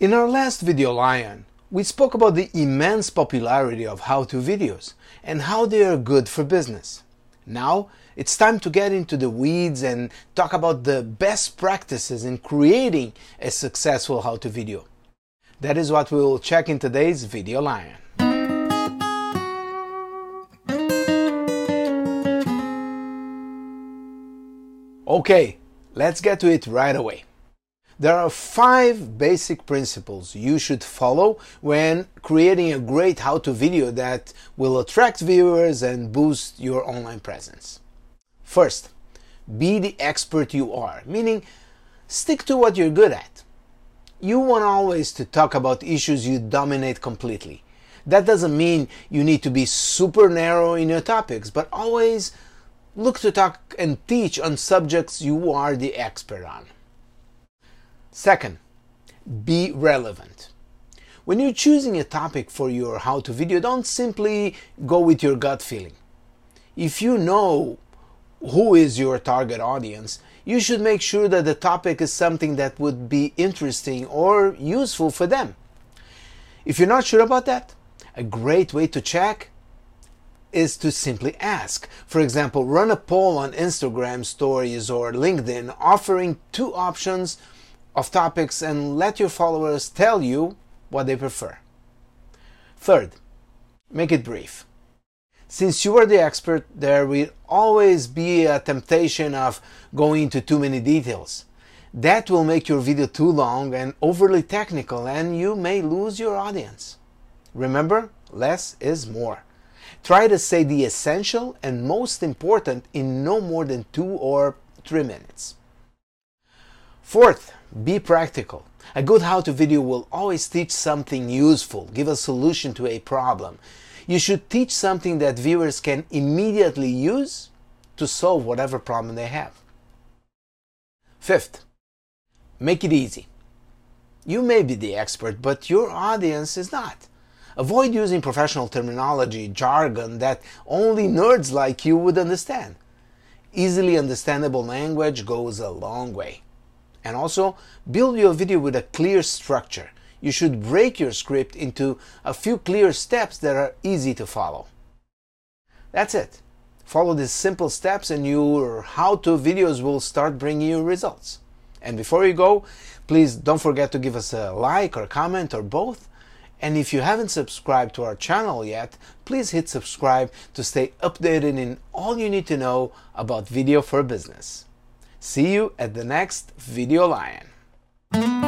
In our last video Lion, we spoke about the immense popularity of how-to videos and how they are good for business. Now, it's time to get into the weeds and talk about the best practices in creating a successful how-to video. That is what we will check in today's Video Lion. Okay, let's get to it right away. There are five basic principles you should follow when creating a great how to video that will attract viewers and boost your online presence. First, be the expert you are, meaning stick to what you're good at. You want always to talk about issues you dominate completely. That doesn't mean you need to be super narrow in your topics, but always look to talk and teach on subjects you are the expert on. Second, be relevant. When you're choosing a topic for your how to video, don't simply go with your gut feeling. If you know who is your target audience, you should make sure that the topic is something that would be interesting or useful for them. If you're not sure about that, a great way to check is to simply ask. For example, run a poll on Instagram stories or LinkedIn offering two options of topics and let your followers tell you what they prefer. Third, make it brief. Since you are the expert, there will always be a temptation of going into too many details. That will make your video too long and overly technical, and you may lose your audience. Remember, less is more. Try to say the essential and most important in no more than two or three minutes. Fourth, be practical. A good how to video will always teach something useful, give a solution to a problem. You should teach something that viewers can immediately use to solve whatever problem they have. Fifth, make it easy. You may be the expert, but your audience is not. Avoid using professional terminology, jargon that only nerds like you would understand. Easily understandable language goes a long way. And also, build your video with a clear structure. You should break your script into a few clear steps that are easy to follow. That's it. Follow these simple steps and your how-to videos will start bringing you results. And before you go, please don't forget to give us a like or comment or both and if you haven't subscribed to our channel yet, please hit subscribe to stay updated in all you need to know about video for business. See you at the next Video Lion.